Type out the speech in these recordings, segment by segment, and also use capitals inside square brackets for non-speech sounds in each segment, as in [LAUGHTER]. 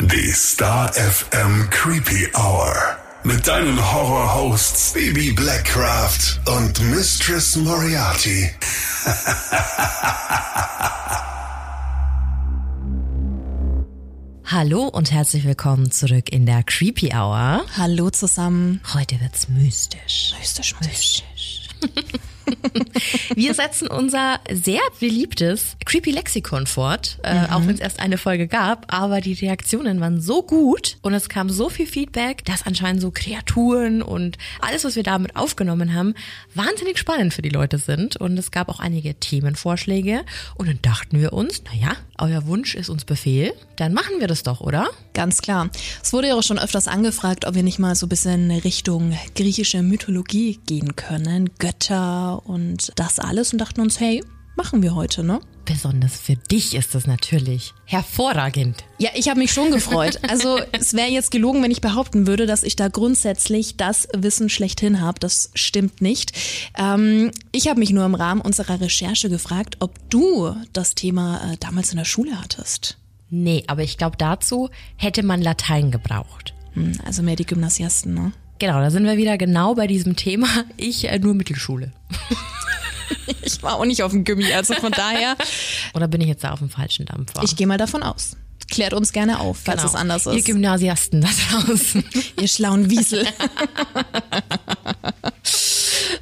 Die Star FM Creepy Hour. Mit deinen Horror-Hosts Baby Blackcraft und Mistress Moriarty. [LAUGHS] Hallo und herzlich willkommen zurück in der Creepy Hour. Hallo zusammen. Heute wird's mystisch. Mystisch, mystisch. [LAUGHS] [LAUGHS] Wir setzen unser sehr beliebtes Creepy Lexikon fort, äh, auch wenn es erst eine Folge gab, aber die Reaktionen waren so gut und es kam so viel Feedback, dass anscheinend so Kreaturen und alles, was wir damit aufgenommen haben, wahnsinnig spannend für die Leute sind und es gab auch einige Themenvorschläge und dann dachten wir uns, naja, euer Wunsch ist uns Befehl, dann machen wir das doch, oder? Ganz klar. Es wurde ja auch schon öfters angefragt, ob wir nicht mal so ein bisschen Richtung griechische Mythologie gehen können, Götter und das alles und dachten uns, hey, machen wir heute, ne? Besonders für dich ist es natürlich hervorragend. Ja, ich habe mich schon gefreut. Also es wäre jetzt gelogen, wenn ich behaupten würde, dass ich da grundsätzlich das Wissen schlechthin habe. Das stimmt nicht. Ähm, ich habe mich nur im Rahmen unserer Recherche gefragt, ob du das Thema äh, damals in der Schule hattest. Nee, aber ich glaube, dazu hätte man Latein gebraucht. Hm, also mehr die Gymnasiasten, ne? Genau, da sind wir wieder genau bei diesem Thema. Ich äh, nur Mittelschule. [LAUGHS] Ich war auch nicht auf dem Gummi, also von daher. [LAUGHS] Oder bin ich jetzt da auf dem falschen Dampfer? Ich gehe mal davon aus. Klärt uns gerne auf, falls Genau. es anders Ihr ist. Gymnasiasten da draußen. [LAUGHS] Ihr schlauen Wiesel.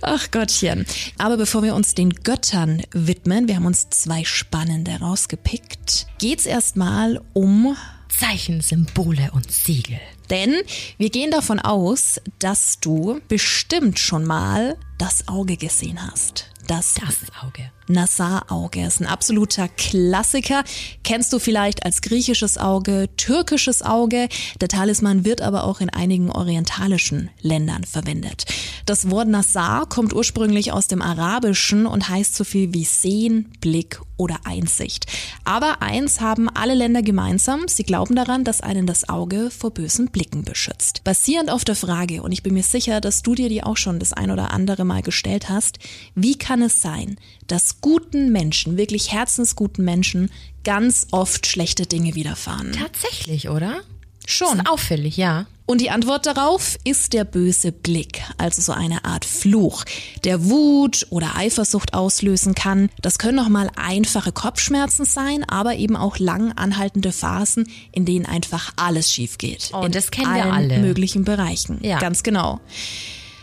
Ach Gottchen. Aber bevor wir uns den Göttern widmen, wir haben uns zwei spannende rausgepickt, geht's erstmal um Zeichen, Symbole und Siegel. Denn wir gehen davon aus, dass du bestimmt schon mal das Auge gesehen hast. Das, Das Auge. Nassar-Auge ist ein absoluter Klassiker. Kennst du vielleicht als griechisches Auge, türkisches Auge. Der Talisman wird aber auch in einigen orientalischen Ländern verwendet. Das Wort Nassar kommt ursprünglich aus dem Arabischen und heißt so viel wie Sehen, Blick oder Einsicht. Aber eins haben alle Länder gemeinsam. Sie glauben daran, dass einen das Auge vor bösen Blicken beschützt. Basierend auf der Frage, und ich bin mir sicher, dass du dir die auch schon das ein oder andere Mal gestellt hast, wie kann es sein, dass guten Menschen, wirklich herzensguten Menschen, ganz oft schlechte Dinge widerfahren? Tatsächlich, oder? Schon. Ist auffällig, ja. Und die Antwort darauf ist der böse Blick, also so eine Art Fluch, der Wut oder Eifersucht auslösen kann. Das können auch mal einfache Kopfschmerzen sein, aber eben auch lang anhaltende Phasen, in denen einfach alles schief geht. Oh, in das kennen wir allen alle. möglichen Bereichen. Ja. Ganz genau.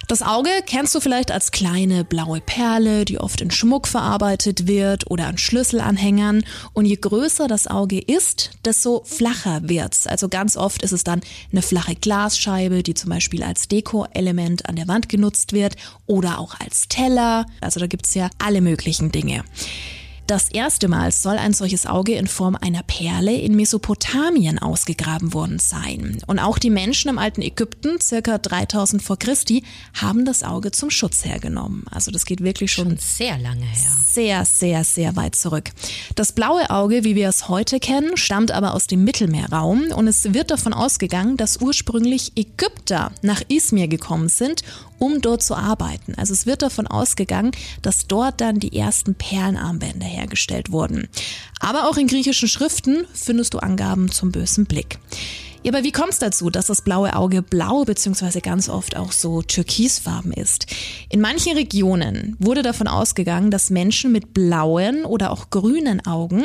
Das Auge kennst du vielleicht als kleine blaue Perle, die oft in Schmuck verarbeitet wird oder an Schlüsselanhängern. Und je größer das Auge ist, desto flacher wird's. Also ganz oft ist es dann eine flache Glasscheibe, die zum Beispiel als Deko-Element an der Wand genutzt wird oder auch als Teller. Also da gibt's ja alle möglichen Dinge. Das erste Mal soll ein solches Auge in Form einer Perle in Mesopotamien ausgegraben worden sein. Und auch die Menschen im alten Ägypten, circa 3000 vor Christi, haben das Auge zum Schutz hergenommen. Also das geht wirklich schon Schon sehr lange her. sehr, sehr, sehr weit zurück. Das blaue Auge, wie wir es heute kennen, stammt aber aus dem Mittelmeerraum und es wird davon ausgegangen, dass ursprünglich Ägypter nach Izmir gekommen sind, um dort zu arbeiten. Also es wird davon ausgegangen, dass dort dann die ersten Perlenarmbänder hergestellt wurden. Aber auch in griechischen Schriften findest du Angaben zum bösen Blick. Ja, aber wie kommt es dazu, dass das blaue Auge blau bzw. ganz oft auch so türkisfarben ist? In manchen Regionen wurde davon ausgegangen, dass Menschen mit blauen oder auch grünen Augen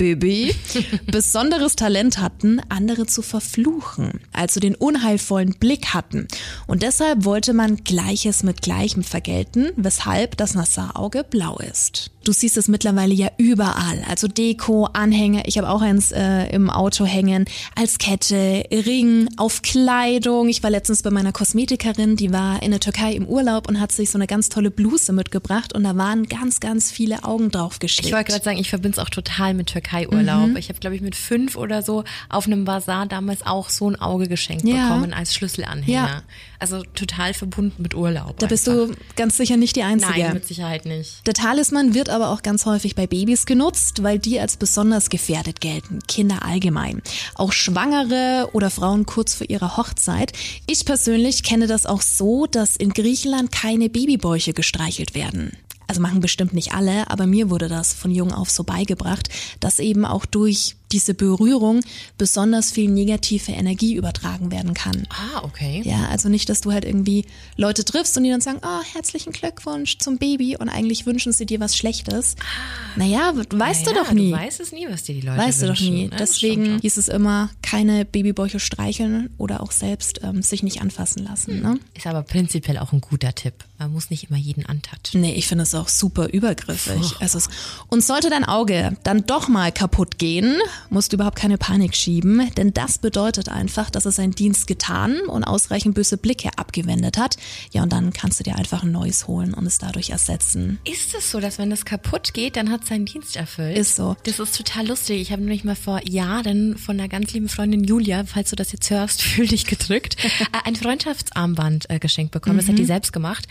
Baby, [LAUGHS] besonderes Talent hatten, andere zu verfluchen, also den unheilvollen Blick hatten. Und deshalb wollte man Gleiches mit Gleichem vergelten, weshalb das Nassar-Auge blau ist. Du siehst es mittlerweile ja überall, also Deko, Anhänger, ich habe auch eins äh, im Auto hängen, als Kette, Ring, auf Kleidung. Ich war letztens bei meiner Kosmetikerin, die war in der Türkei im Urlaub und hat sich so eine ganz tolle Bluse mitgebracht und da waren ganz, ganz viele Augen drauf geschickt. Ich wollte gerade sagen, ich verbinde es auch total mit Türkei-Urlaub. Mhm. Ich habe, glaube ich, mit fünf oder so auf einem Bazar damals auch so ein Auge geschenkt Ja. bekommen als Schlüsselanhänger. Ja. Also total verbunden mit Urlaub. Da bist einfach. du ganz sicher nicht die Einzige. Nein, mit Sicherheit nicht. Der Talisman wird aber auch ganz häufig bei Babys genutzt, weil die als besonders gefährdet gelten. Kinder allgemein. Auch Schwangere oder Frauen kurz vor ihrer Hochzeit. Ich persönlich kenne das auch so, dass in Griechenland keine Babybäuche gestreichelt werden. Also machen bestimmt nicht alle, aber mir wurde das von jung auf so beigebracht, dass eben auch durch diese Berührung besonders viel negative Energie übertragen werden kann. Ah, okay. Ja, also nicht, dass du halt irgendwie Leute triffst und die dann sagen, oh, herzlichen Glückwunsch zum Baby und eigentlich wünschen sie dir was Schlechtes. Naja, weißt naja, du doch nie. Du weißt es nie, was dir die Leute Weißt wünschen. du doch nie. ne? Das Deswegen hieß es immer, keine Babybäuche streicheln oder auch selbst ähm, sich nicht anfassen lassen. Ne? schon. Ist aber prinzipiell auch ein guter Tipp. Man muss nicht immer jeden antatschen. Nee, ich finde es auch super übergriffig. Also es, und sollte dein Auge dann doch mal kaputt gehen, musst du überhaupt keine Panik schieben, denn das bedeutet einfach, dass es seinen Dienst getan und ausreichend böse Blicke abgewendet hat. Ja, und dann kannst du dir einfach ein neues holen und es dadurch ersetzen. Ist es so, dass wenn das kaputt geht, dann hat es seinen Dienst erfüllt? Ist so. Das ist total lustig. Ich habe nämlich mal vor Jahren von einer ganz lieben Freundin Julia, falls du das jetzt hörst, [LAUGHS] fühl dich gedrückt, [LAUGHS] äh, ein Freundschaftsarmband äh, geschenkt bekommen. Das hat Mhm. die selbst gemacht.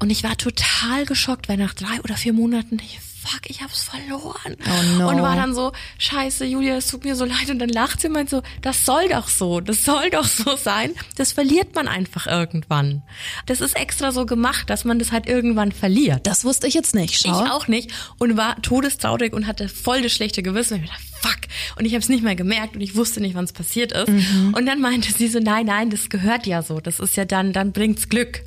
Und ich war total geschockt, weil nach drei oder vier Monaten, ich, fuck, ich hab's verloren. Oh no. Und war dann so, scheiße, Julia, es tut mir so leid. Und dann lacht sie und meint so, das soll doch so, das soll doch so sein. Das verliert man einfach irgendwann. Das ist extra so gemacht, dass man das halt irgendwann verliert. Das wusste ich jetzt nicht. Schau. Ich auch nicht und war todestraurig und hatte voll das schlechte Gewissen. Und ich dachte, fuck. Und ich habe es nicht mehr gemerkt und ich wusste nicht, wann es passiert ist. Und dann meinte sie so, nein, nein, das gehört ja so. Das ist ja dann, dann bringt's Glück.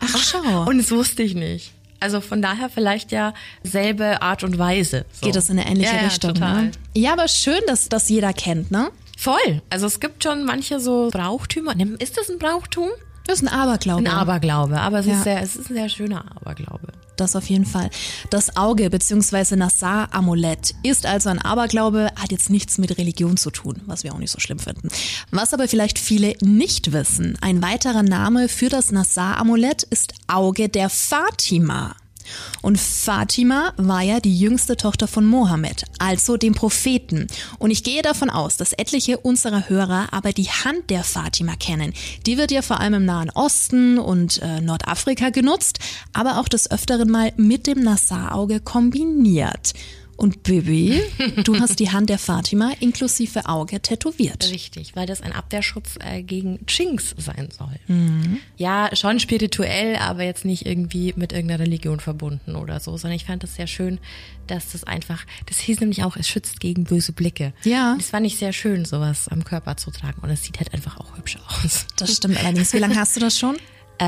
Ach, schau. Und das wusste ich nicht. Also von daher vielleicht ja selbe Art und Weise. So. Geht das in eine ähnliche ja, ja, Richtung. Total. Ne? Ja, aber schön, dass das jeder kennt, ne? Voll. Also es gibt schon manche so Brauchtümer. Ist das ein Brauchtum? Das ist ein Aberglaube. Ein Aberglaube. Aber es, Ja. ist sehr, es ist ein sehr schöner Aberglaube. Das auf jeden Fall. Das Auge bzw. Nassar-Amulett ist also ein Aberglaube, hat jetzt nichts mit Religion zu tun, was wir auch nicht so schlimm finden. Was aber vielleicht viele nicht wissen, ein weiterer Name für das Nassar-Amulett ist Auge der Fatima. Und Fatima war ja die jüngste Tochter von Mohammed, also dem Propheten. Und ich gehe davon aus, dass etliche unserer Hörer aber die Hand der Fatima kennen. Die wird ja vor allem im Nahen Osten und äh, Nordafrika genutzt, aber auch des Öfteren mal mit dem Nassar-Auge kombiniert. Und Bibi, du hast die Hand der Fatima inklusive Auge tätowiert. Richtig, weil das ein Abwehrschutz äh, gegen Jinx sein soll. Mhm. Ja, schon spirituell, aber jetzt nicht irgendwie mit irgendeiner Religion verbunden oder so, sondern ich fand das sehr schön, dass das einfach, das hieß nämlich auch, es schützt gegen böse Blicke. Ja. Das fand ich sehr schön, sowas am Körper zu tragen und es sieht halt einfach auch hübsch aus. Das stimmt allerdings. Wie lange hast du das schon? Äh,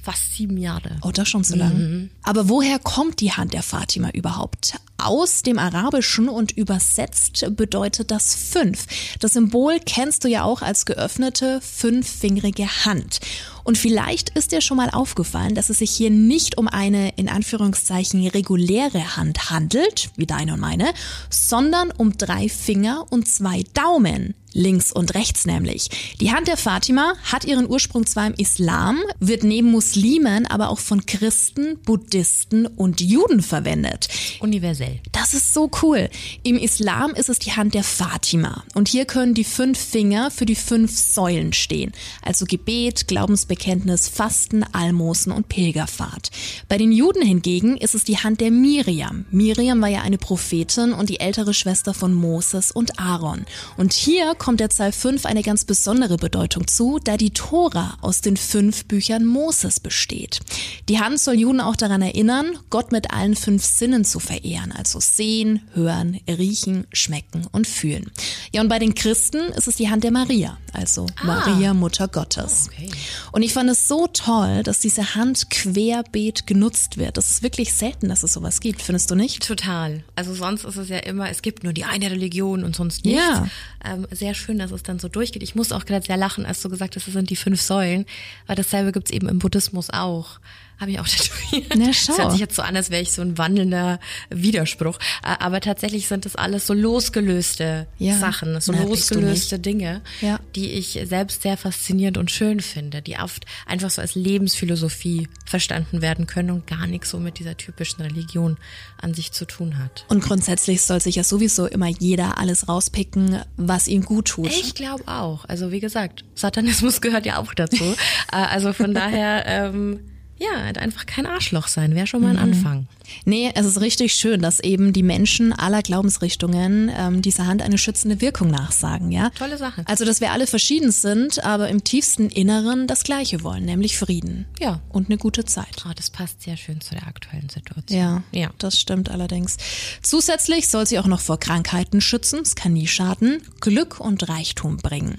fast sieben Jahre. Oh, das schon so lang. Aber woher kommt die Hand der Fatima überhaupt? Aus dem Arabischen und übersetzt bedeutet das fünf. Das Symbol kennst du ja auch als geöffnete fünffingerige Hand. Und vielleicht ist dir schon mal aufgefallen, dass es sich hier nicht um eine in Anführungszeichen reguläre Hand handelt, wie deine und meine, sondern um drei Finger und zwei Daumen. Links und rechts nämlich. Die Hand der Fatima hat ihren Ursprung zwar im Islam, wird neben Muslimen aber auch von Christen, Buddhisten und Juden verwendet. Universell. Das ist so cool. Im Islam ist es die Hand der Fatima. Und hier können die fünf Finger für die fünf Säulen stehen. Also Gebet, Glaubensbekenntnis, Fasten, Almosen und Pilgerfahrt. Bei den Juden hingegen ist es die Hand der Miriam. Miriam war ja eine Prophetin und die ältere Schwester von Moses und Aaron. Und hier kommt der Zahl 5 eine ganz besondere Bedeutung zu, da die Tora aus den fünf Büchern Moses besteht. Die Hand soll Juden auch daran erinnern, Gott mit allen fünf Sinnen zu verehren, also sehen, hören, riechen, schmecken und fühlen. Ja, und bei den Christen ist es die Hand der Maria, also Maria, Mutter Gottes. Okay. Und ich fand es so toll, dass diese Hand querbeet genutzt wird. Das ist wirklich selten, dass es sowas gibt, findest du nicht? Total. Also sonst ist es ja immer, es gibt nur die eine Religion und sonst nichts. Ja. Ähm, sehr schön, dass es dann so durchgeht. Ich muss auch gerade sehr lachen, als du gesagt hast, das sind die fünf Säulen, weil dasselbe gibt's eben im Buddhismus auch. Habe ich auch [LAUGHS] tätowiert. Na, schau. Das hört sich jetzt so an, als wäre ich so ein wandelnder Widerspruch. Aber tatsächlich sind das alles so losgelöste Ja. Sachen, so Na, losgelöste Dinge, Ja. die ich selbst sehr faszinierend und schön finde, die oft einfach so als Lebensphilosophie verstanden werden können und gar nichts so mit dieser typischen Religion an sich zu tun hat. Und grundsätzlich soll sich ja sowieso immer jeder alles rauspicken, was ihm gut tut. Ich glaube auch. Also wie gesagt, Satanismus [LAUGHS] gehört ja auch dazu. Äh, also von daher, ähm, Ja, einfach kein Arschloch sein, wäre schon mal ein mhm. Anfang. Nee, es ist richtig schön, dass eben die Menschen aller Glaubensrichtungen ähm, dieser Hand eine schützende Wirkung nachsagen, ja. Tolle Sache. Also, dass wir alle verschieden sind, aber im tiefsten Inneren das Gleiche wollen, nämlich Frieden. Ja. Und eine gute Zeit. Oh, das passt sehr schön zu der aktuellen Situation. Ja, ja. Das stimmt allerdings. Zusätzlich soll sie auch noch vor Krankheiten schützen. Es kann nie schaden. Glück und Reichtum bringen.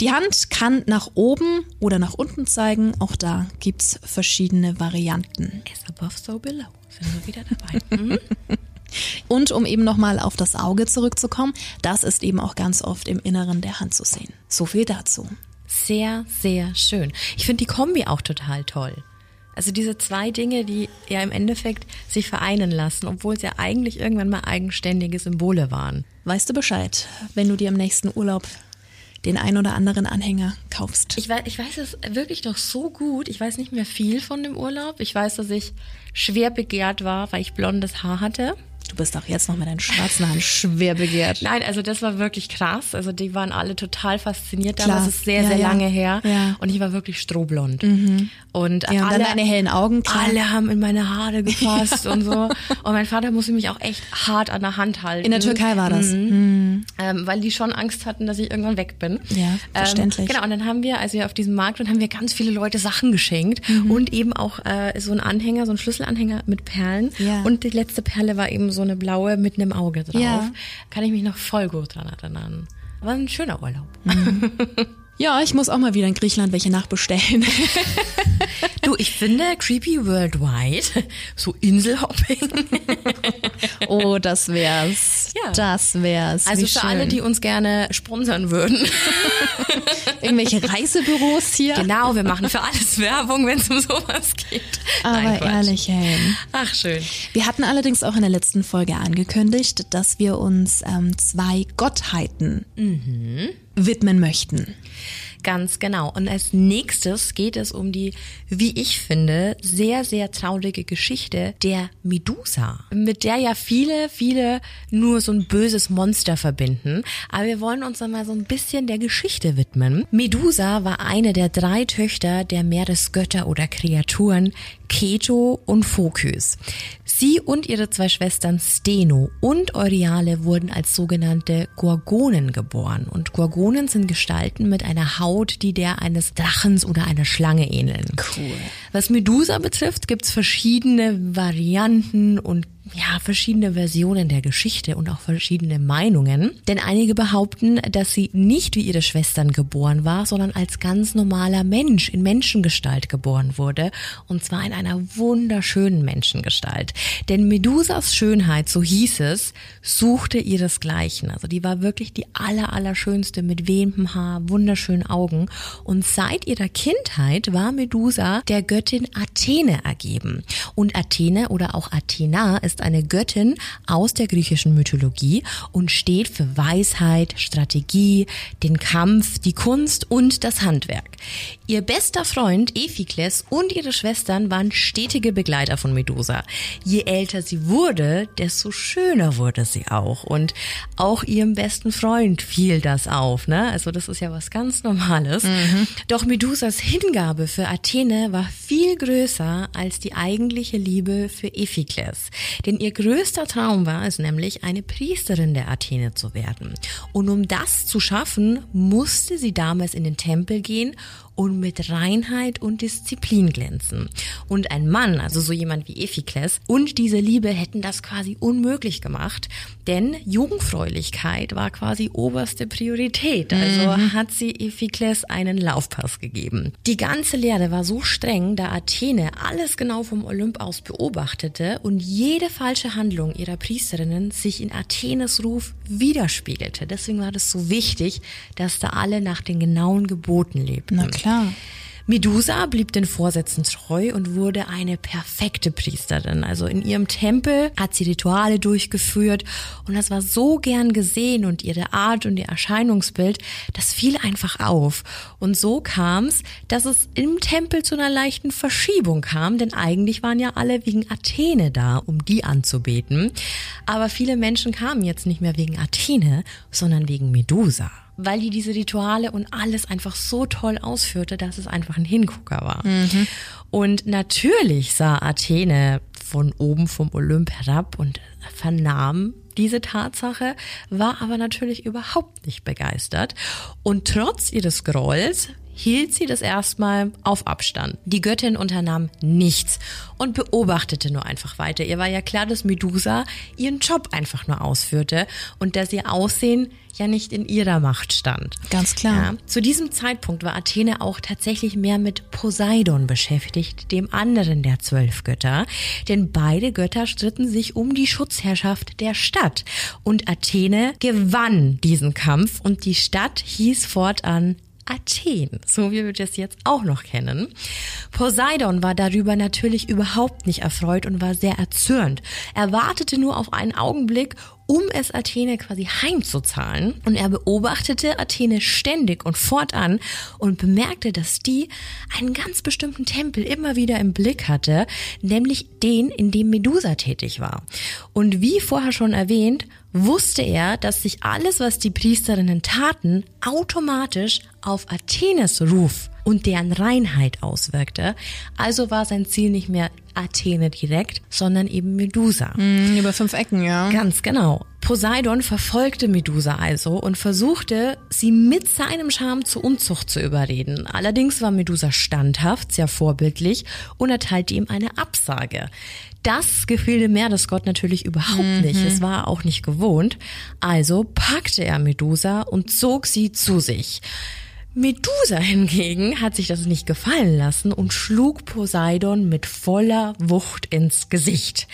Die Hand kann nach oben oder nach unten zeigen. Auch da gibt's verschiedene Varianten. As above, so below sind wir wieder dabei. [LAUGHS] Mhm. Und um eben nochmal auf das Auge zurückzukommen, das ist eben auch ganz oft im Inneren der Hand zu sehen. So viel dazu. Sehr, sehr schön. Ich finde die Kombi auch total toll. Also diese zwei Dinge, die ja im Endeffekt sich vereinen lassen, obwohl es ja eigentlich irgendwann mal eigenständige Symbole waren. Weißt du Bescheid, wenn du dir im nächsten Urlaub den ein oder anderen Anhänger kaufst. Ich weiß, ich weiß es wirklich noch so gut. Ich weiß nicht mehr viel von dem Urlaub. Ich weiß, dass ich schwer begehrt war, weil ich blondes Haar hatte. Du bist auch jetzt noch mit deinen schwarzen Haaren schwer begehrt. Nein, also das war wirklich krass. Also die waren alle total fasziniert. Damals ist sehr, ja, sehr ja. lange her. Ja. Und ich war wirklich strohblond. Mhm. Und, alle, deine hellen Augen. Klar. Alle haben in meine Haare gefasst und so. Und mein Vater musste mich auch echt hart an der Hand halten. In der Türkei war das. Mhm. Mhm. Ähm, weil die schon Angst hatten, dass ich irgendwann weg bin. Ja, ähm, verständlich. Ähm, genau, und dann haben wir, als wir auf diesem Markt waren, haben wir ganz viele Leute Sachen geschenkt. Mhm. Und eben auch äh, so ein Anhänger, so ein Schlüsselanhänger mit Perlen. Ja. Und die letzte Perle war eben so eine blaue mit einem Auge drauf. Ja. Kann ich mich noch voll gut dran erinnern. War ein schöner Urlaub. Mhm. [LAUGHS] Ja, ich muss auch mal wieder in Griechenland welche nachbestellen. du, ich finde Creepy Worldwide, so Inselhopping. oh, das wär's. Ja. Das wär's. Also Wie für schön. alle, die uns gerne sponsern würden. [LAUGHS] Irgendwelche Reisebüros hier. Genau, wir machen für alles Werbung, wenn es um sowas geht. Aber Nein, ehrlich, hey. Ach, schön. Wir hatten allerdings auch in der letzten Folge angekündigt, dass wir uns ähm, zwei Gottheiten mhm. widmen möchten. Ganz genau. Und als nächstes geht es um die, wie ich finde, sehr, sehr traurige Geschichte der Medusa, mit der ja viele, viele nur so ein böses Monster verbinden. Aber wir wollen uns einmal so ein bisschen der Geschichte widmen. Medusa war eine der drei Töchter der Meeresgötter oder Kreaturen Keto und Phokys. Sie und ihre zwei Schwestern Steno und Euryale wurden als sogenannte Gorgonen geboren. Und Gorgonen sind Gestalten mit einer Haut, die der eines Drachens oder einer Schlange ähneln. Cool. Was Medusa betrifft, gibt's verschiedene Varianten und ja, verschiedene Versionen der Geschichte und auch verschiedene Meinungen. Denn einige behaupten, dass sie nicht wie ihre Schwestern geboren war, sondern als ganz normaler Mensch in Menschengestalt geboren wurde. Und zwar in einer wunderschönen Menschengestalt. Denn Medusas Schönheit, so hieß es, suchte ihresgleichen. Also die war wirklich die aller, allerschönste mit wehmem Haar, wunderschönen Augen. Und seit ihrer Kindheit war Medusa der Göttin Athene ergeben. Und Athene oder auch Athena ist eine Göttin aus der griechischen Mythologie und steht für Weisheit, Strategie, den Kampf, die Kunst und das Handwerk. Ihr bester Freund Ephikles und ihre Schwestern waren stetige Begleiter von Medusa. Je älter sie wurde, desto schöner wurde sie auch. Und auch ihrem besten Freund fiel das auf. Ne? Also das ist ja was ganz Normales. Mhm. Doch Medusas Hingabe für Athene war viel größer als die eigentliche Liebe für Ephikles. Denn ihr größter Traum war es nämlich, eine Priesterin der Athene zu werden. Und um das zu schaffen, musste sie damals in den Tempel gehen und mit Reinheit und Disziplin glänzen. Und ein Mann, also so jemand wie Ephikles, und diese Liebe hätten das quasi unmöglich gemacht, denn Jungfräulichkeit war quasi oberste Priorität. Also mhm. hat sie Ephikles einen Laufpass gegeben. Die ganze Lehre war so streng, da Athene alles genau vom Olymp aus beobachtete und jede falsche Handlung ihrer Priesterinnen sich in Athenes Ruf widerspiegelte. Deswegen war das so wichtig, dass da alle nach den genauen Geboten lebten. Klar. Medusa blieb den Vorsätzen treu und wurde eine perfekte Priesterin. Also in ihrem Tempel hat sie Rituale durchgeführt und das war so gern gesehen und ihre Art und ihr Erscheinungsbild, das fiel einfach auf. Und so kam es, dass es im Tempel zu einer leichten Verschiebung kam, denn eigentlich waren ja alle wegen Athene da, um die anzubeten. Aber viele Menschen kamen jetzt nicht mehr wegen Athene, sondern wegen Medusa. Weil die diese Rituale und alles einfach so toll ausführte, dass es einfach ein Hingucker war. Mhm. Und natürlich sah Athene von oben vom Olymp herab und vernahm diese Tatsache, war aber natürlich überhaupt nicht begeistert. Und trotz ihres Grolls hielt sie das erstmal auf Abstand. Die Göttin unternahm nichts und beobachtete nur einfach weiter. Ihr war ja klar, dass Medusa ihren Job einfach nur ausführte und dass ihr Aussehen ja nicht in ihrer Macht stand. Ganz klar. Ja, zu diesem Zeitpunkt war Athene auch tatsächlich mehr mit Poseidon beschäftigt, dem anderen der zwölf Götter. Denn beide Götter stritten sich um die Schutzherrschaft der Stadt. Und Athene gewann diesen Kampf und die Stadt hieß fortan Athen, so wie wir das jetzt auch noch kennen. Poseidon war darüber natürlich überhaupt nicht erfreut und war sehr erzürnt. Er wartete nur auf einen Augenblick, um es Athene quasi heimzuzahlen. Und er beobachtete Athene ständig und fortan und bemerkte, dass die einen ganz bestimmten Tempel immer wieder im Blick hatte, nämlich den, in dem Medusa tätig war. Und wie vorher schon erwähnt, wusste er, dass sich alles, was die Priesterinnen taten, automatisch auf Athenes Ruf und deren Reinheit auswirkte. Also war sein Ziel nicht mehr Athene direkt, sondern eben Medusa. Mhm, über fünf Ecken, ja. Ganz genau. Poseidon verfolgte Medusa also und versuchte, sie mit seinem Charme zur Unzucht zu überreden. Allerdings war Medusa standhaft, sehr vorbildlich und erteilte ihm eine Absage. Das gefiel dem Meeresgott natürlich überhaupt mhm. nicht. Es war auch nicht gewohnt. Also packte er Medusa und zog sie zu sich. Medusa hingegen hat sich das nicht gefallen lassen und schlug Poseidon mit voller Wucht ins Gesicht.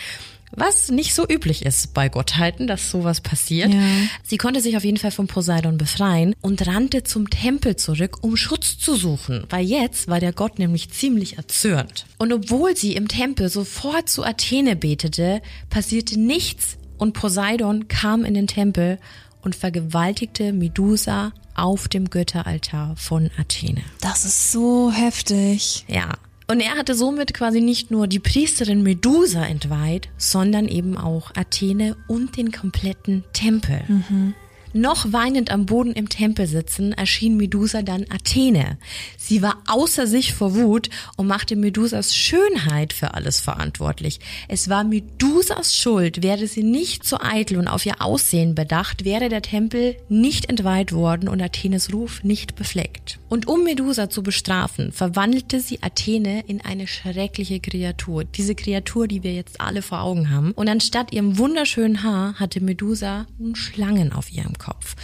Was nicht so üblich ist bei Gottheiten, dass sowas passiert. Ja. Sie konnte sich auf jeden Fall von Poseidon befreien und rannte zum Tempel zurück, um Schutz zu suchen, weil jetzt war der Gott nämlich ziemlich erzürnt. Und obwohl sie im Tempel sofort zu Athene betete, passierte nichts und Poseidon kam in den Tempel und vergewaltigte Medusa auf dem Götteraltar von Athene. Das ist so heftig. Ja. Und er hatte somit quasi nicht nur die Priesterin Medusa entweiht, sondern eben auch Athene und den kompletten Tempel. Mhm. Noch weinend am Boden im Tempel sitzen, erschien Medusa dann Athene. Sie war außer sich vor Wut und machte Medusas Schönheit für alles verantwortlich. Es war Medusas Schuld, wäre sie nicht so eitel und auf ihr Aussehen bedacht, wäre der Tempel nicht entweiht worden und Athenes Ruf nicht befleckt. Und um Medusa zu bestrafen, verwandelte sie Athene in eine schreckliche Kreatur. Diese Kreatur, die wir jetzt alle vor Augen haben. Und anstatt ihrem wunderschönen Haar hatte Medusa nun Schlangen auf ihrem Kopf.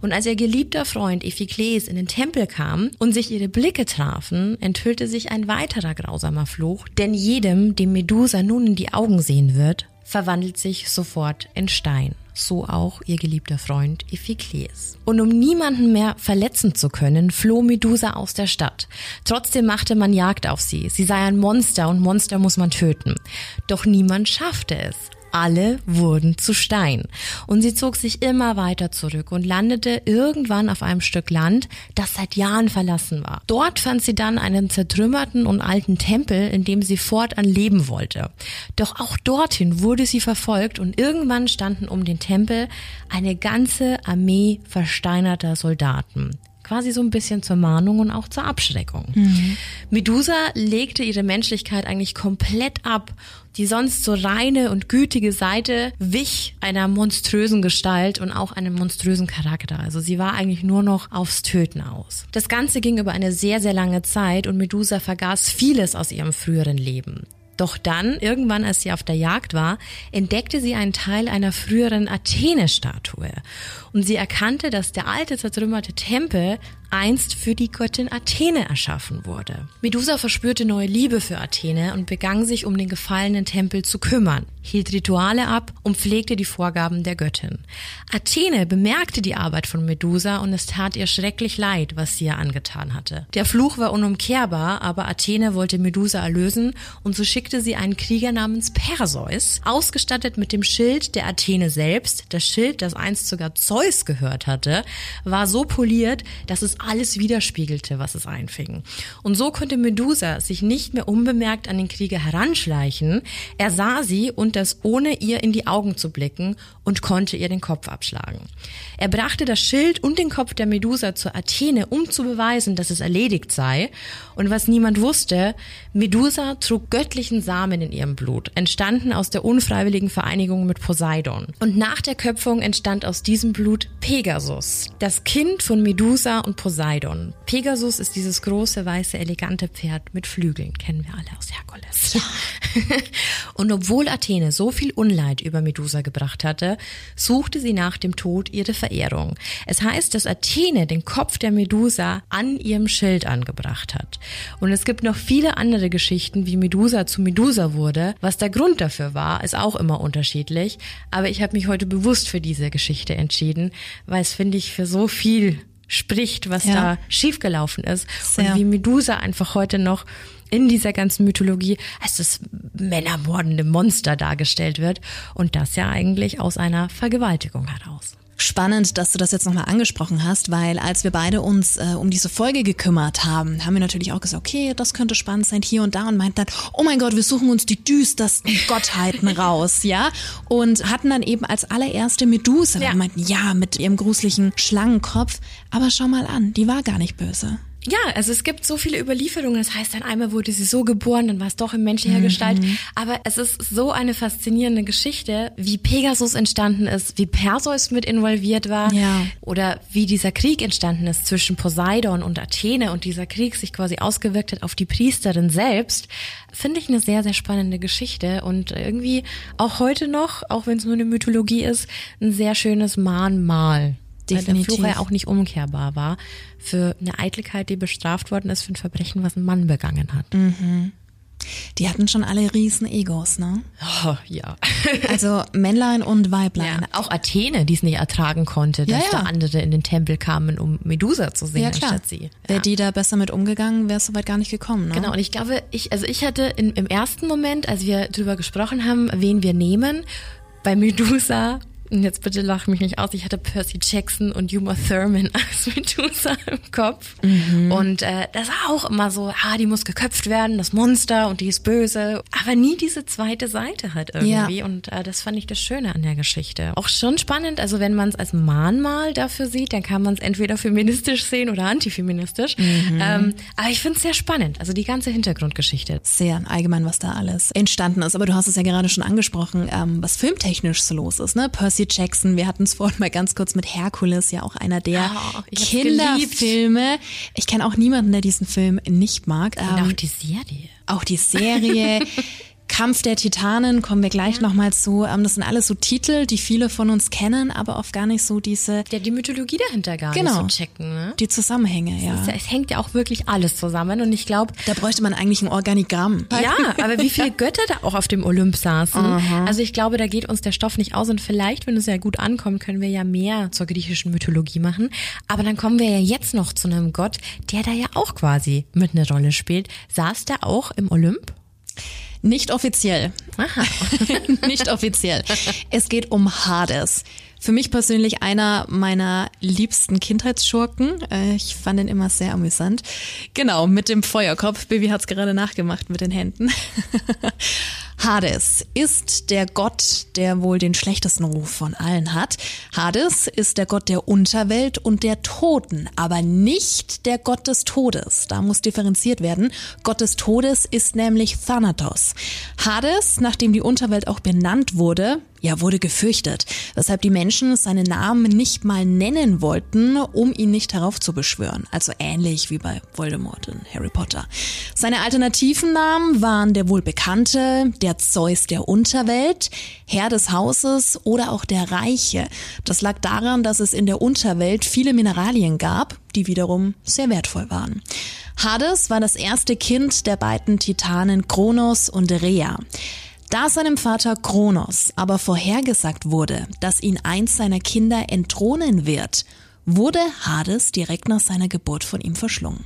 Und als ihr geliebter Freund Iphikles in den Tempel kam und sich ihre Blicke trafen, enthüllte sich ein weiterer grausamer Fluch, denn jedem, dem Medusa nun in die Augen sehen wird, verwandelt sich sofort in Stein. So auch ihr geliebter Freund Iphikles. Und um niemanden mehr verletzen zu können, floh Medusa aus der Stadt. Trotzdem machte man Jagd auf sie. Sie sei ein Monster und Monster muss man töten. Doch niemand schaffte es alle wurden zu Stein. Und sie zog sich immer weiter zurück und landete irgendwann auf einem Stück Land, das seit Jahren verlassen war. Dort fand sie dann einen zertrümmerten und alten Tempel, in dem sie fortan leben wollte. Doch auch dorthin wurde sie verfolgt und irgendwann standen um den Tempel eine ganze Armee versteinerter Soldaten quasi so ein bisschen zur Mahnung und auch zur Abschreckung. Mhm. Medusa legte ihre Menschlichkeit eigentlich komplett ab. Die sonst so reine und gütige Seite wich einer monströsen Gestalt und auch einem monströsen Charakter. Also sie war eigentlich nur noch aufs Töten aus. Das Ganze ging über eine sehr, sehr lange Zeit und Medusa vergaß vieles aus ihrem früheren Leben. Doch dann, irgendwann als sie auf der Jagd war, entdeckte sie einen Teil einer früheren Athene-Statue. Und sie erkannte, dass der alte zertrümmerte Tempel einst für die Göttin Athene erschaffen wurde. Medusa verspürte neue Liebe für Athene und begann sich um den gefallenen Tempel zu kümmern, hielt Rituale ab und pflegte die Vorgaben der Göttin. Athene bemerkte die Arbeit von Medusa und es tat ihr schrecklich leid, was sie ihr angetan hatte. Der Fluch war unumkehrbar, aber Athene wollte Medusa erlösen und so schickte sie einen Krieger namens Perseus, ausgestattet mit dem Schild der Athene selbst, das Schild, das einst sogar Zeus Zeus gehört hatte, war so poliert, dass es alles widerspiegelte, was es einfing. Und so konnte Medusa sich nicht mehr unbemerkt an den Krieger heranschleichen. Er sah sie und das ohne ihr in die Augen zu blicken und konnte ihr den Kopf abschlagen. Er brachte das Schild und den Kopf der Medusa zur Athene, um zu beweisen, dass es erledigt sei. Und was niemand wusste, Medusa trug göttlichen Samen in ihrem Blut, entstanden aus der unfreiwilligen Vereinigung mit Poseidon. Und nach der Köpfung entstand aus diesem Blut Pegasus, das Kind von Medusa und Poseidon. Pegasus ist dieses große, weiße, elegante Pferd mit Flügeln, kennen wir alle aus Herkules. Ja. [LAUGHS] und obwohl Athene so viel Unleid über Medusa gebracht hatte, suchte sie nach dem Tod ihre Verehrung. Es heißt, dass Athene den Kopf der Medusa an ihrem Schild angebracht hat. Und es gibt noch viele andere Geschichten, wie Medusa zu Medusa wurde. Was der Grund dafür war, ist auch immer unterschiedlich. Aber ich habe mich heute bewusst für diese Geschichte entschieden, weil es finde ich für so viel spricht, was ja. da schiefgelaufen ist Sehr. und wie Medusa einfach heute noch in dieser ganzen Mythologie als das männermordende Monster dargestellt wird und das ja eigentlich aus einer Vergewaltigung heraus. Spannend, dass du das jetzt nochmal angesprochen hast, weil als wir beide uns äh, um diese Folge gekümmert haben, haben wir natürlich auch gesagt, okay, das könnte spannend sein hier und da und meinten dann, oh mein Gott, wir suchen uns die düstersten [LAUGHS] Gottheiten raus, ja? Und hatten dann eben als allererste Medusa, ja. und meinten, ja, mit ihrem gruseligen Schlangenkopf, aber schau mal an, die war gar nicht böse. Ja, also es gibt so viele Überlieferungen. Das heißt, dann einmal wurde sie so geboren, dann war es doch in menschlicher mhm. Gestalt. Aber es ist so eine faszinierende Geschichte, wie Pegasus entstanden ist, wie Perseus mit involviert war ja. oder wie dieser Krieg entstanden ist zwischen Poseidon und Athene und dieser Krieg sich quasi ausgewirkt hat auf die Priesterin selbst. Finde ich eine sehr, sehr spannende Geschichte und irgendwie auch heute noch, auch wenn es nur eine Mythologie ist, ein sehr schönes Mahnmal. Definitiv. Weil der Fluch ja auch nicht umkehrbar war für eine Eitelkeit, die bestraft worden ist für ein Verbrechen, was ein Mann begangen hat. Mhm. Die hatten schon alle riesen Egos, ne? Oh, ja. [LAUGHS] also Männlein und Weiblein. Ja, auch Athene, die es nicht ertragen konnte, dass ja, ja. da andere in den Tempel kamen, um Medusa zu sehen, ja, klar. anstatt sie. Wäre die da besser mit umgegangen, wäre es soweit gar nicht gekommen, ne? Genau, und ich glaube, ich, also ich hatte in, im ersten Moment, als wir drüber gesprochen haben, wen wir nehmen, bei Medusa und jetzt bitte lach mich nicht aus, ich hatte Percy Jackson und Uma Thurman [LAUGHS] als Medusa im Kopf. Mhm. Und äh, das war auch immer so, ah, die muss geköpft werden, das Monster und die ist böse. Aber nie diese zweite Seite halt irgendwie. Ja. Und äh, das fand ich das Schöne an der Geschichte. Auch schon spannend, also wenn man es als Mahnmal dafür sieht, dann kann man es entweder feministisch sehen oder antifeministisch. Mhm. Ähm, aber ich finde es sehr spannend, also die ganze Hintergrundgeschichte. Sehr allgemein, was da alles entstanden ist. Aber du hast es ja gerade schon angesprochen, ähm, was filmtechnisch so los ist. Ne? Percy Percy Jackson. Wir hatten es vorhin mal ganz kurz mit Herkules, ja auch einer der oh, Kinderfilme. Ich kenne auch niemanden, der diesen Film nicht mag. Und ähm, auch die Serie. Auch die Serie. [LAUGHS] Kampf der Titanen kommen wir gleich ja. nochmal zu. Ähm, das sind alles so Titel, die viele von uns kennen, aber oft gar nicht so diese. Ja, die Mythologie dahinter gar genau, nicht so checken. Ne? Die Zusammenhänge, ja. ja. Es hängt ja auch wirklich alles zusammen und ich glaube. Da bräuchte man eigentlich ein Organigramm. Ja, aber wie viele Götter da auch auf dem Olymp saßen. Aha. Also ich glaube, da geht uns der Stoff nicht aus und vielleicht, wenn es ja gut ankommt, können wir ja mehr zur griechischen Mythologie machen. Aber dann kommen wir ja jetzt noch zu einem Gott, der da ja auch quasi mit einer Rolle spielt. Saß der auch im Olymp? Nicht offiziell. [LAUGHS] nicht offiziell. Es geht um Hades. Für mich persönlich einer meiner liebsten Kindheitsschurken. Äh, ich fand ihn immer sehr amüsant. Genau, mit dem Feuerkopf. Baby hat's gerade nachgemacht mit den Händen. [LAUGHS] Hades ist der Gott, der wohl den schlechtesten Ruf von allen hat. Hades ist der Gott der Unterwelt und der Toten, aber nicht der Gott des Todes. Da muss differenziert werden. Gott des Todes ist nämlich Thanatos. Hades, nachdem die Unterwelt auch benannt wurde, ja, wurde gefürchtet, weshalb die Menschen seinen Namen nicht mal nennen wollten, um ihn nicht heraufzubeschwören. Also ähnlich wie bei Voldemort in Harry Potter. Seine alternativen Namen waren der wohl bekannte, der Zeus der Unterwelt, Herr des Hauses oder auch der Reiche. Das lag daran, dass es in der Unterwelt viele Mineralien gab, die wiederum sehr wertvoll waren. Hades war das erste Kind der beiden Titanen Kronos und Rhea. Da seinem Vater Kronos aber vorhergesagt wurde, dass ihn eins seiner Kinder entthronen wird, wurde Hades direkt nach seiner Geburt von ihm verschlungen.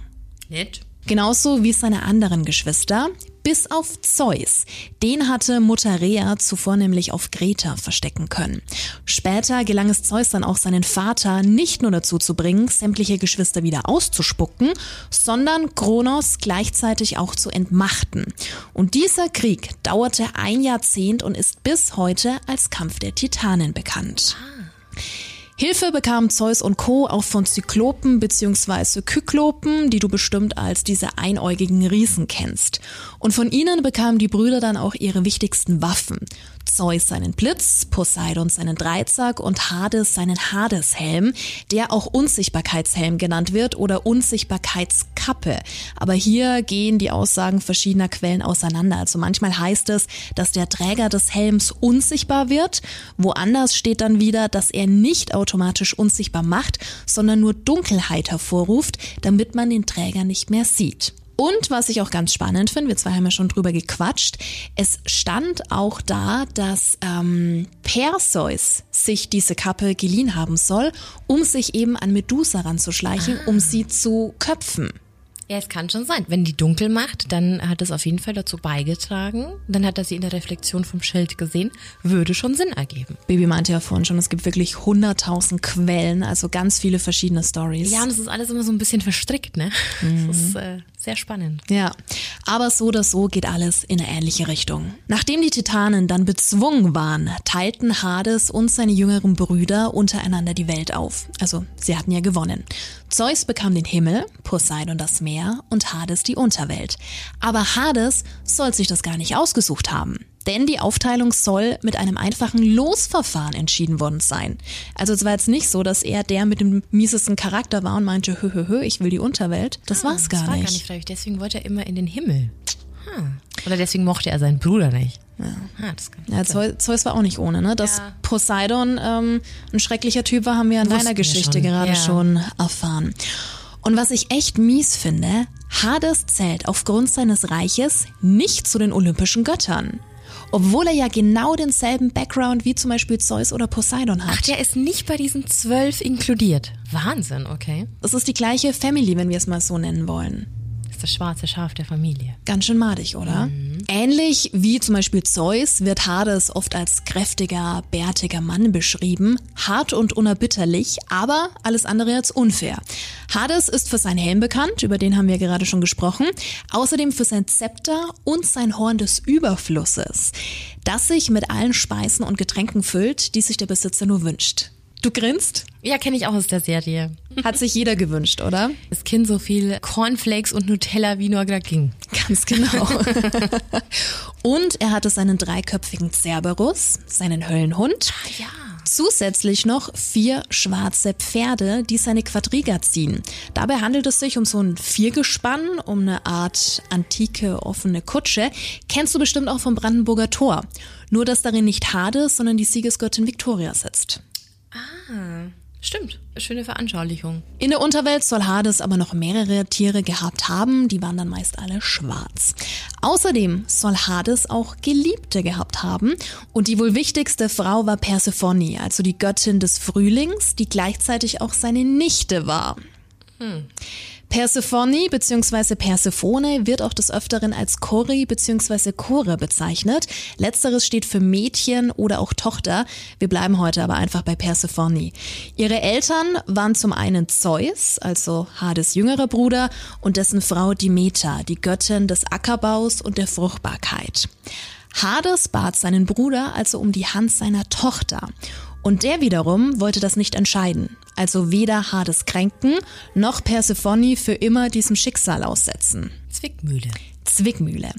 Nett. Genauso wie seine anderen Geschwister. bis auf Zeus. Den hatte Mutter Rea zuvor nämlich auf Greta verstecken können. Später gelang es Zeus dann auch seinen Vater nicht nur dazu zu bringen, sämtliche Geschwister wieder auszuspucken, sondern Kronos gleichzeitig auch zu entmachten. Und dieser Krieg dauerte ein Jahrzehnt und ist bis heute als Kampf der Titanen bekannt. Hilfe bekamen Zeus und Co. auch von Zyklopen bzw. Kyklopen, die du bestimmt als diese einäugigen Riesen kennst. Und von ihnen bekamen die Brüder dann auch ihre wichtigsten Waffen. Zeus seinen Blitz, Poseidon seinen Dreizack und Hades seinen Hadeshelm, der auch Unsichtbarkeitshelm genannt wird oder Unsichtbarkeitskappe. Aber hier gehen die Aussagen verschiedener Quellen auseinander. Also manchmal heißt es, dass der Träger des Helms unsichtbar wird, woanders steht dann wieder, dass er nicht automatisch unsichtbar macht, sondern nur Dunkelheit hervorruft, damit man den Träger nicht mehr sieht. Und was ich auch ganz spannend finde, wir zwei haben ja schon drüber gequatscht, es stand auch da, dass ähm, Perseus sich diese Kappe geliehen haben soll, um sich eben an Medusa ranzuschleichen, ah. um sie zu köpfen. Ja, es kann schon sein. Wenn die dunkel macht, dann hat es auf jeden Fall dazu beigetragen. Dann hat er sie in der Reflexion vom Schild gesehen. Würde schon Sinn ergeben. Baby meinte ja vorhin schon, es gibt wirklich hunderttausend Quellen, also ganz viele verschiedene Stories. Ja, und es ist alles immer so ein bisschen verstrickt, ne? Mhm. Das ist äh, sehr spannend. Ja, aber so oder so geht alles in eine ähnliche Richtung. Nachdem die Titanen dann bezwungen waren, teilten Hades und seine jüngeren Brüder untereinander die Welt auf. Also, sie hatten ja gewonnen. Zeus bekam den Himmel, Poseidon das Meer und Hades die Unterwelt. Aber Hades soll sich das gar nicht ausgesucht haben. Denn die Aufteilung soll mit einem einfachen Losverfahren entschieden worden sein. Also es war jetzt nicht so, dass er der mit dem miesesten Charakter war und meinte, hö, hö, hö, ich will die Unterwelt. Das ah, war's gar das war nicht. gar nicht freiwillig. Deswegen wollte er immer in den Himmel. Hm. Oder deswegen mochte er seinen Bruder nicht. Ja. Ah, das kann ja, Zeus, Zeus war auch nicht ohne, ne? Dass ja. Poseidon ähm, ein schrecklicher Typ war, haben wir in Wussten deiner Geschichte schon. gerade ja. schon erfahren. Und was ich echt mies finde, Hades zählt aufgrund seines Reiches nicht zu den olympischen Göttern. Obwohl er ja genau denselben Background wie zum Beispiel Zeus oder Poseidon hat. Ach, der ist nicht bei diesen zwölf inkludiert. Wahnsinn, okay. Das ist die gleiche Family, wenn wir es mal so nennen wollen das schwarze Schaf der Familie. Ganz schön madig, oder? Mhm. Ähnlich wie zum Beispiel Zeus wird Hades oft als kräftiger, bärtiger Mann beschrieben, hart und unerbitterlich, aber alles andere als unfair. Hades ist für sein Helm bekannt, über den haben wir gerade schon gesprochen, außerdem für sein Zepter und sein Horn des Überflusses, das sich mit allen Speisen und Getränken füllt, die sich der Besitzer nur wünscht. Du grinst? Ja, kenne ich auch aus der Serie. Hat sich jeder gewünscht, oder? Das Kind so viel Cornflakes und Nutella wie nur ging. Ganz genau. [LAUGHS] und er hatte seinen dreiköpfigen Cerberus, seinen Höllenhund. Ah, ja. Zusätzlich noch vier schwarze Pferde, die seine Quadriga ziehen. Dabei handelt es sich um so ein Viergespann, um eine Art antike offene Kutsche. Kennst du bestimmt auch vom Brandenburger Tor. Nur, dass darin nicht Hades, sondern die Siegesgöttin Victoria sitzt. Ah, stimmt. Schöne Veranschaulichung. In der Unterwelt soll Hades aber noch mehrere Tiere gehabt haben, die waren dann meist alle schwarz. Außerdem soll Hades auch Geliebte gehabt haben und die wohl wichtigste Frau war Persephone, also die Göttin des Frühlings, die gleichzeitig auch seine Nichte war. Hm. Persephone bzw. Persephone wird auch des Öfteren als Kori bzw. Chore bezeichnet. Letzteres steht für Mädchen oder auch Tochter. Wir bleiben heute aber einfach bei Persephone. Ihre Eltern waren zum einen Zeus, also Hades jüngerer Bruder, und dessen Frau Demeter, die Göttin des Ackerbaus und der Fruchtbarkeit. Hades bat seinen Bruder also um die Hand seiner Tochter. Und der wiederum wollte das nicht entscheiden, also weder Hades kränken, noch Persephone für immer diesem Schicksal aussetzen. Zwickmühle. Zwickmühle.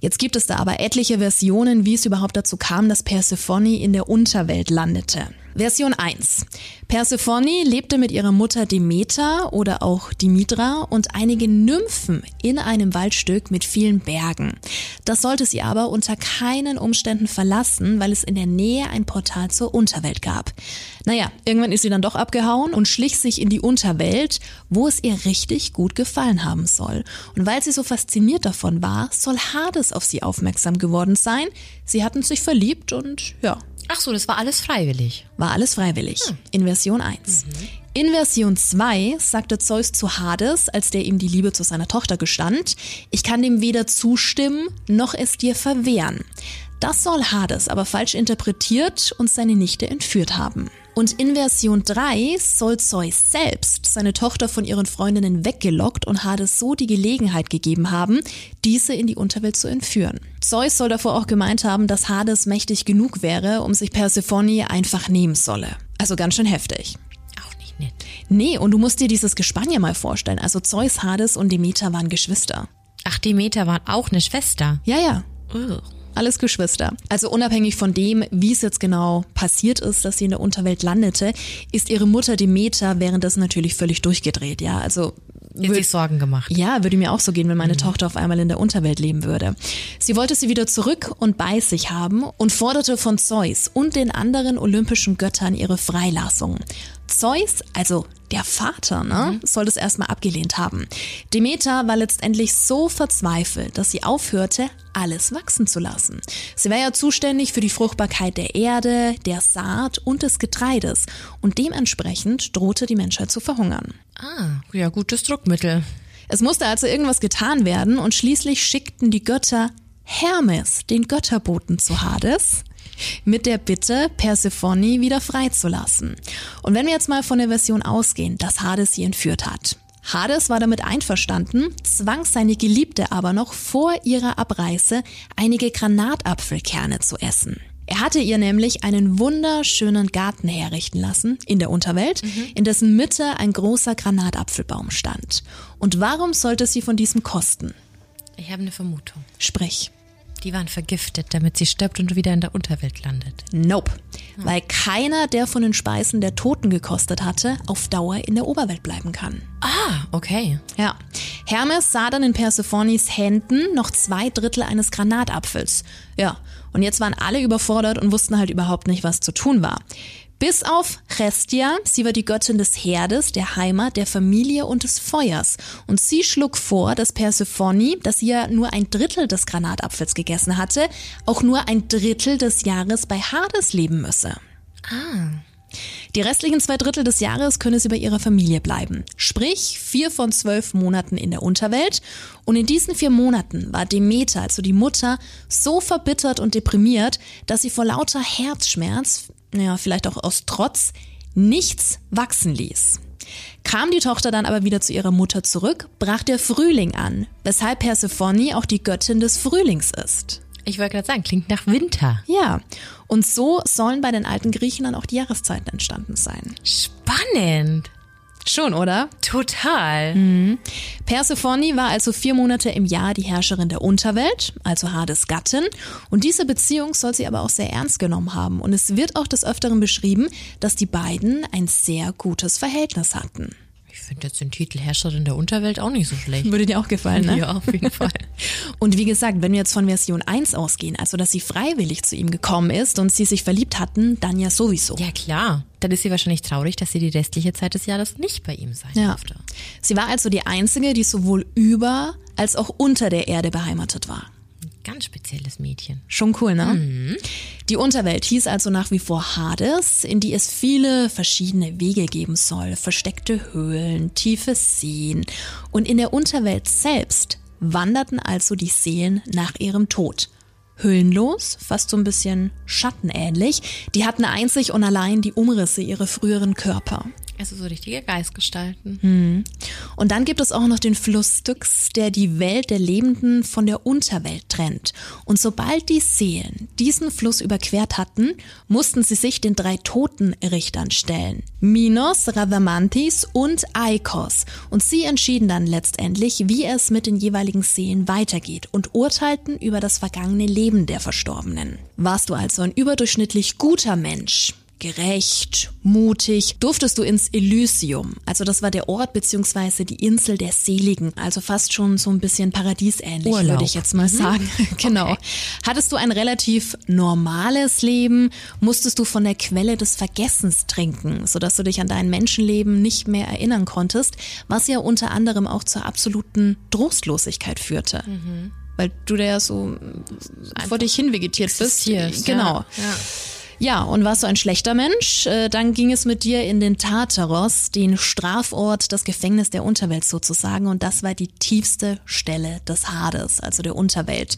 Jetzt gibt es da aber etliche Versionen, wie es überhaupt dazu kam, dass Persephone in der Unterwelt landete. Version 1. Persephone lebte mit ihrer Mutter Demeter oder auch Dimitra und einigen Nymphen in einem Waldstück mit vielen Bergen. Das sollte sie aber unter keinen Umständen verlassen, weil es in der Nähe ein Portal zur Unterwelt gab. Naja, irgendwann ist sie dann doch abgehauen und schlich sich in die Unterwelt, wo es ihr richtig gut gefallen haben soll. Und weil sie so fasziniert davon war, soll Hades auf sie aufmerksam geworden sein. Sie hatten sich verliebt und ja, Ach so, das war alles freiwillig. War alles freiwillig. Hm. In Version 1. Mhm. In Version 2 sagte Zeus zu Hades, als der ihm die Liebe zu seiner Tochter gestand, ich kann dem weder zustimmen noch es dir verwehren. Das soll Hades aber falsch interpretiert und seine Nichte entführt haben. Und in Version 3 soll Zeus selbst seine Tochter von ihren Freundinnen weggelockt und Hades so die Gelegenheit gegeben haben, diese in die Unterwelt zu entführen. Zeus soll davor auch gemeint haben, dass Hades mächtig genug wäre, um sich Persephone einfach nehmen solle. Also ganz schön heftig. Auch nicht nett. Nee, und du musst dir dieses Gespann ja mal vorstellen. Also Zeus, Hades und Demeter waren Geschwister. Ach, Demeter war auch eine Schwester. Ja, ja. Ugh. Alles Geschwister. Also unabhängig von dem, wie es jetzt genau passiert ist, dass sie in der Unterwelt landete, ist ihre Mutter Demeter währenddessen natürlich völlig durchgedreht. Ja, also Würd- sich Sorgen gemacht. ja, würde mir auch so gehen, wenn meine Tochter auf einmal in der Unterwelt leben würde. Sie wollte sie wieder zurück und bei sich haben und forderte von Zeus und den anderen olympischen Göttern ihre Freilassung. Zeus, also der Vater, ne, soll das erstmal abgelehnt haben. Demeter war letztendlich so verzweifelt, dass sie aufhörte, alles wachsen zu lassen. Sie war ja zuständig für die Fruchtbarkeit der Erde, der Saat und des Getreides und dementsprechend drohte die Menschheit zu verhungern. Ah, ja, gutes Druckmittel. Es musste also irgendwas getan werden und schließlich schickten die Götter Hermes, den Götterboten zu Hades, mit der Bitte, Persephone wieder freizulassen. Und wenn wir jetzt mal von der Version ausgehen, dass Hades sie entführt hat. Hades war damit einverstanden, zwang seine Geliebte aber noch vor ihrer Abreise einige Granatapfelkerne zu essen. Er hatte ihr nämlich einen wunderschönen Garten herrichten lassen in der Unterwelt, in dessen Mitte ein großer Granatapfelbaum stand. Und warum sollte sie von diesem kosten? Ich habe eine Vermutung. Sprich, Die waren vergiftet, damit sie stirbt und wieder in der Unterwelt landet. nope. Weil keiner, der von den Speisen der Toten gekostet hatte, auf Dauer in der Oberwelt bleiben kann. Ah, okay. Ja. Hermes sah dann in Persephones Händen noch zwei Drittel eines Granatapfels. Ja. Und jetzt waren alle überfordert und wussten halt überhaupt nicht, was zu tun war. Bis auf Hestia, sie war die Göttin des Herdes, der Heimat, der Familie und des Feuers. Und sie schlug vor, dass Persephone, dass sie ja nur ein Drittel des Granatapfels gegessen hatte, auch nur ein Drittel des Jahres bei Hades leben müsse. Die restlichen zwei Drittel des Jahres könne sie bei ihrer Familie bleiben. Sprich, vier von zwölf Monaten in der Unterwelt. Und in diesen vier Monaten war Demeter, also die Mutter, so verbittert und deprimiert, dass sie vor lauter Herzschmerz, naja, vielleicht auch aus Trotz, nichts wachsen ließ. Kam die Tochter dann aber wieder zu ihrer Mutter zurück, brach der Frühling an, weshalb Persephone auch die Göttin des Frühlings ist. Ich wollte gerade sagen, klingt nach Winter. Ja, und so sollen bei den alten Griechen dann auch die Jahreszeiten entstanden sein. Spannend. Schon, oder? Total. Persephone war also vier Monate im Jahr die Herrscherin der Unterwelt, also Hades Gattin. Und diese Beziehung soll sie aber auch sehr ernst genommen haben. Und es wird auch des Öfteren beschrieben, dass die beiden ein sehr gutes Verhältnis hatten. Ich finde jetzt den Titel Herrscherin der Unterwelt auch nicht so schlecht. Würde dir auch gefallen, ne? Ja, auf jeden Fall. [LAUGHS] Und wie gesagt, wenn wir jetzt von Version 1 ausgehen, also dass sie freiwillig zu ihm gekommen ist und sie sich verliebt hatten, dann ja sowieso. Ja, klar. Dann ist sie wahrscheinlich traurig, dass sie die restliche Zeit des Jahres nicht bei ihm sein Ja. durfte. Sie war also die einzige, die sowohl über als auch unter der Erde beheimatet war. Ganz spezielles Mädchen. Schon cool, ne? Die Unterwelt hieß also nach wie vor Hades, in die es viele verschiedene Wege geben soll. Versteckte Höhlen, tiefe Seen. Und in der Unterwelt selbst wanderten also die Seelen nach ihrem Tod. Höhlenlos, fast so ein bisschen schattenähnlich. Die hatten einzig und allein die Umrisse ihrer früheren Körper. Also so richtige Geistgestalten. Und dann gibt es auch noch den Fluss Styx, der die Welt der Lebenden von der Unterwelt trennt. Und sobald die Seelen diesen Fluss überquert hatten, mussten sie sich den drei Totenrichtern stellen. Minos, Radamantis und Aikos. Und sie entschieden dann letztendlich, wie es mit den jeweiligen Seelen weitergeht und urteilten über das vergangene Leben der Verstorbenen. Warst du also ein überdurchschnittlich guter Mensch? Gerecht, mutig, durftest du ins Elysium. Also das war der Ort beziehungsweise die Insel der Seligen. Also fast schon so ein bisschen paradiesähnlich, Urlaub. würde ich jetzt mal sagen. [LAUGHS] genau. Hattest du ein relativ normales Leben, musstest du von der Quelle des Vergessens trinken, sodass du dich an dein Menschenleben nicht mehr erinnern konntest, was ja unter anderem auch zur absoluten Trostlosigkeit führte. Weil du da ja so vor dich hin vegetiert bist. Genau. Ja. Ja. Und warst du ein schlechter Mensch? Äh, dann ging es mit dir in den Tartaros, den Strafort, das Gefängnis der Unterwelt sozusagen. Und das war die tiefste Stelle des Hades, also der Unterwelt,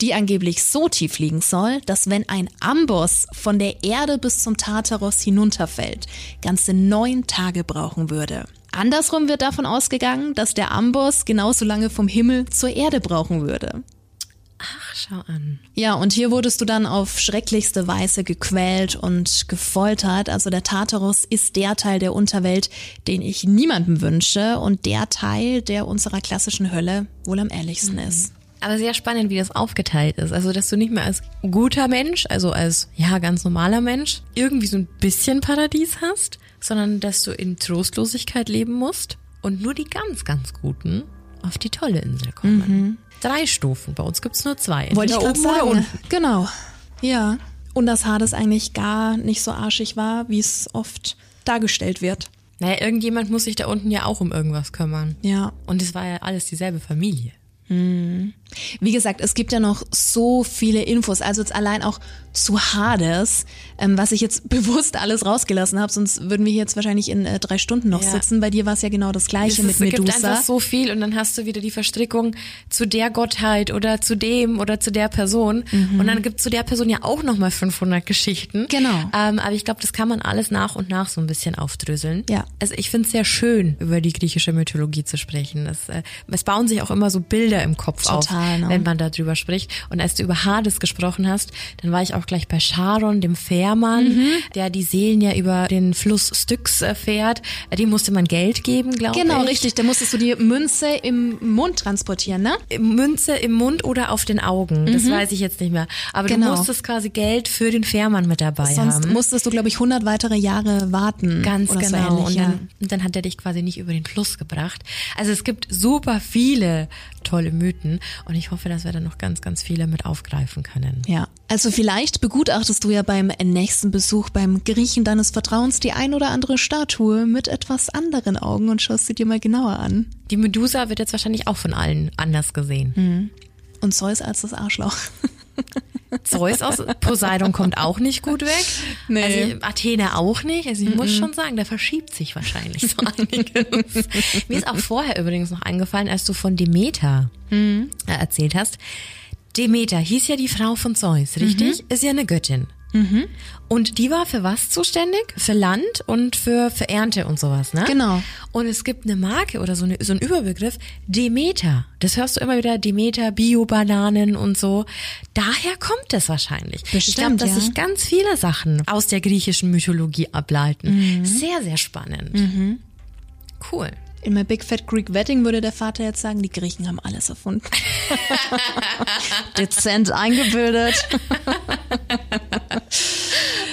die angeblich so tief liegen soll, dass wenn ein Amboss von der Erde bis zum Tartaros hinunterfällt, ganze neun Tage brauchen würde. Andersrum wird davon ausgegangen, dass der Amboss genauso lange vom Himmel zur Erde brauchen würde. Ach, schau an. Ja, und hier wurdest du dann auf schrecklichste Weise gequält und gefoltert. Also der Tartarus ist der Teil der Unterwelt, den ich niemandem wünsche und der Teil, der unserer klassischen Hölle wohl am ehrlichsten mhm. ist. Aber sehr spannend, wie das aufgeteilt ist. Also, dass du nicht mehr als guter Mensch, also als, ja, ganz normaler Mensch, irgendwie so ein bisschen Paradies hast, sondern dass du in Trostlosigkeit leben musst und nur die ganz, ganz Guten auf die tolle Insel kommen. Mhm drei Stufen. Bei uns gibt's nur zwei. Wollte ich gerade sagen. Genau. Ja. Und dass Hades eigentlich gar nicht so arschig war, wie es oft dargestellt wird. Naja, irgendjemand muss sich da unten ja auch um irgendwas kümmern. Ja. Und es war ja alles dieselbe Familie. Hm. Wie gesagt, es gibt ja noch so viele Infos, also jetzt allein auch zu Hades, ähm, was ich jetzt [LAUGHS] bewusst alles rausgelassen habe, sonst würden wir hier jetzt wahrscheinlich in äh, drei Stunden noch ja. sitzen. Bei dir war es ja genau das gleiche es, mit Medusa. Es gibt einfach so viel und dann hast du wieder die Verstrickung zu der Gottheit oder zu dem oder zu der Person mhm. und dann gibt zu der Person ja auch nochmal 500 Geschichten. Genau. Ähm, aber ich glaube, das kann man alles nach und nach so ein bisschen aufdröseln. Ja. Also ich finde es sehr schön, über die griechische Mythologie zu sprechen. Es, äh, es bauen sich auch immer so Bilder im Kopf Total, auf, ne? wenn man darüber spricht. Und als du über Hades gesprochen hast, dann war ich auch gleich bei Charon, dem Fährmann, mhm. der die Seelen ja über den Fluss Styx äh, fährt. Dem musste man Geld geben, glaube genau, ich. Genau, richtig. Da musstest du die Münze im Mund transportieren, ne? Münze im Mund oder auf den Augen. Das mhm. weiß ich jetzt nicht mehr. Aber genau. du musstest quasi Geld für den Fährmann mit dabei Sonst haben. Sonst musstest du, glaube ich, 100 weitere Jahre warten. Ganz genau. So ähnlich, und, dann, und dann hat er dich quasi nicht über den Fluss gebracht. Also es gibt super viele tolle Mythen und ich hoffe, dass wir da noch ganz, ganz viele mit aufgreifen können. Ja, also vielleicht begutachtest du ja beim nächsten Besuch beim Griechen deines Vertrauens die ein oder andere Statue mit etwas anderen Augen und schaust sie dir mal genauer an. Die Medusa wird jetzt wahrscheinlich auch von allen anders gesehen. Mhm. Und Zeus als das Arschloch. [LAUGHS] Zeus aus Poseidon kommt auch nicht gut weg. Nee. Also Athene auch nicht. Also ich mm -mm. muss schon sagen, da verschiebt sich wahrscheinlich so einiges. Mir ist auch vorher übrigens noch eingefallen, als du von Demeter mm. erzählt hast. Demeter hieß ja die Frau von Zeus, richtig? Mhm. Ist ja eine Göttin. Mhm. Und die war für was zuständig? Für Land und für, für Ernte und sowas, ne? Genau. Und es gibt eine Marke oder so, eine, so ein Überbegriff, Demeter. Das hörst du immer wieder, Demeter, Bio-Bananen und so. Daher kommt es wahrscheinlich. Bestimmt, ich glaube, dass ja. sich ganz viele Sachen aus der griechischen Mythologie ableiten. Mhm. Sehr, sehr spannend. Mhm. Cool. In My Big Fat Greek Wedding würde der Vater jetzt sagen, die Griechen haben alles erfunden. [LAUGHS] Dezent eingebildet.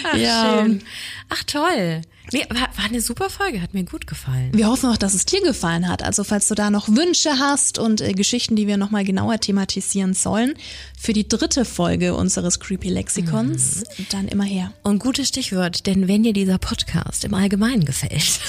Ach, ja. Schön. Ach toll. Nee, war, war eine super Folge, hat mir gut gefallen. Wir hoffen auch, dass es dir gefallen hat. Also falls du da noch Wünsche hast und äh, Geschichten, die wir nochmal genauer thematisieren sollen, für die dritte Folge unseres Creepy Lexikons, mhm. dann immer her. Und gutes Stichwort, denn wenn dir dieser Podcast im Allgemeinen gefällt,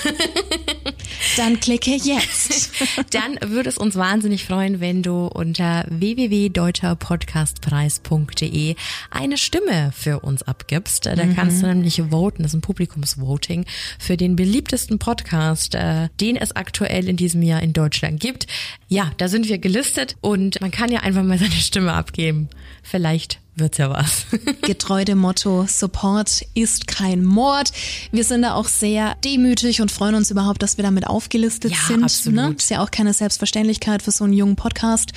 [LAUGHS] dann klicke jetzt. [LAUGHS] dann würde es uns wahnsinnig freuen, wenn du unter www.deutscherpodcastpreis.de eine Stimme für uns abgibst. Da mhm. kannst du nämlich voten, das ist ein Publikumsvoting für den beliebtesten Podcast, äh, den es aktuell in diesem Jahr in Deutschland gibt. Ja, da sind wir gelistet und man kann ja einfach mal [LAUGHS] seine Stimme abgeben. Vielleicht wird's ja was. [LAUGHS] Getreu dem Motto, Support ist kein Mord. Wir sind da auch sehr demütig und freuen uns überhaupt, dass wir damit aufgelistet ja, sind. Absolut. Ne? Ist ja auch keine Selbstverständlichkeit für so einen jungen Podcast.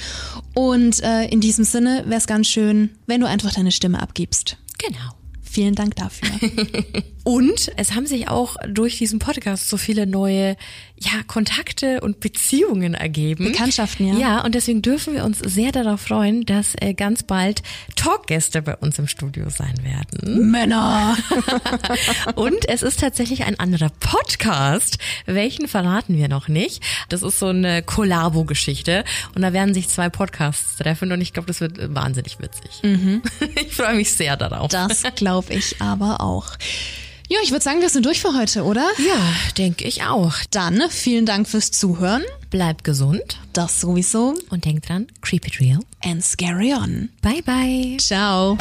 Und äh, in diesem Sinne wäre es ganz schön, wenn du einfach deine Stimme abgibst. Genau. Vielen Dank dafür. [LAUGHS] und es haben sich auch durch diesen Podcast so viele neue ja, Kontakte und Beziehungen ergeben. Bekanntschaften, ja. Ja, und deswegen dürfen wir uns sehr darauf freuen, dass äh, ganz bald Talkgäste bei uns im Studio sein werden. Männer! [LAUGHS] und es ist tatsächlich ein anderer Podcast. Welchen verraten wir noch nicht. Das ist so eine Kollabo-Geschichte. Und da werden sich zwei Podcasts treffen und ich glaube, das wird wahnsinnig witzig. Mhm. [LAUGHS] Ich freue mich sehr darauf. Das glaube ich aber auch. Ja, ich würde sagen, wir sind durch für heute, oder? Ja, denke ich auch. Dann vielen Dank fürs Zuhören. Bleibt gesund. Das sowieso. Und denkt dran, keep it real. And scary on. Bye bye. Ciao.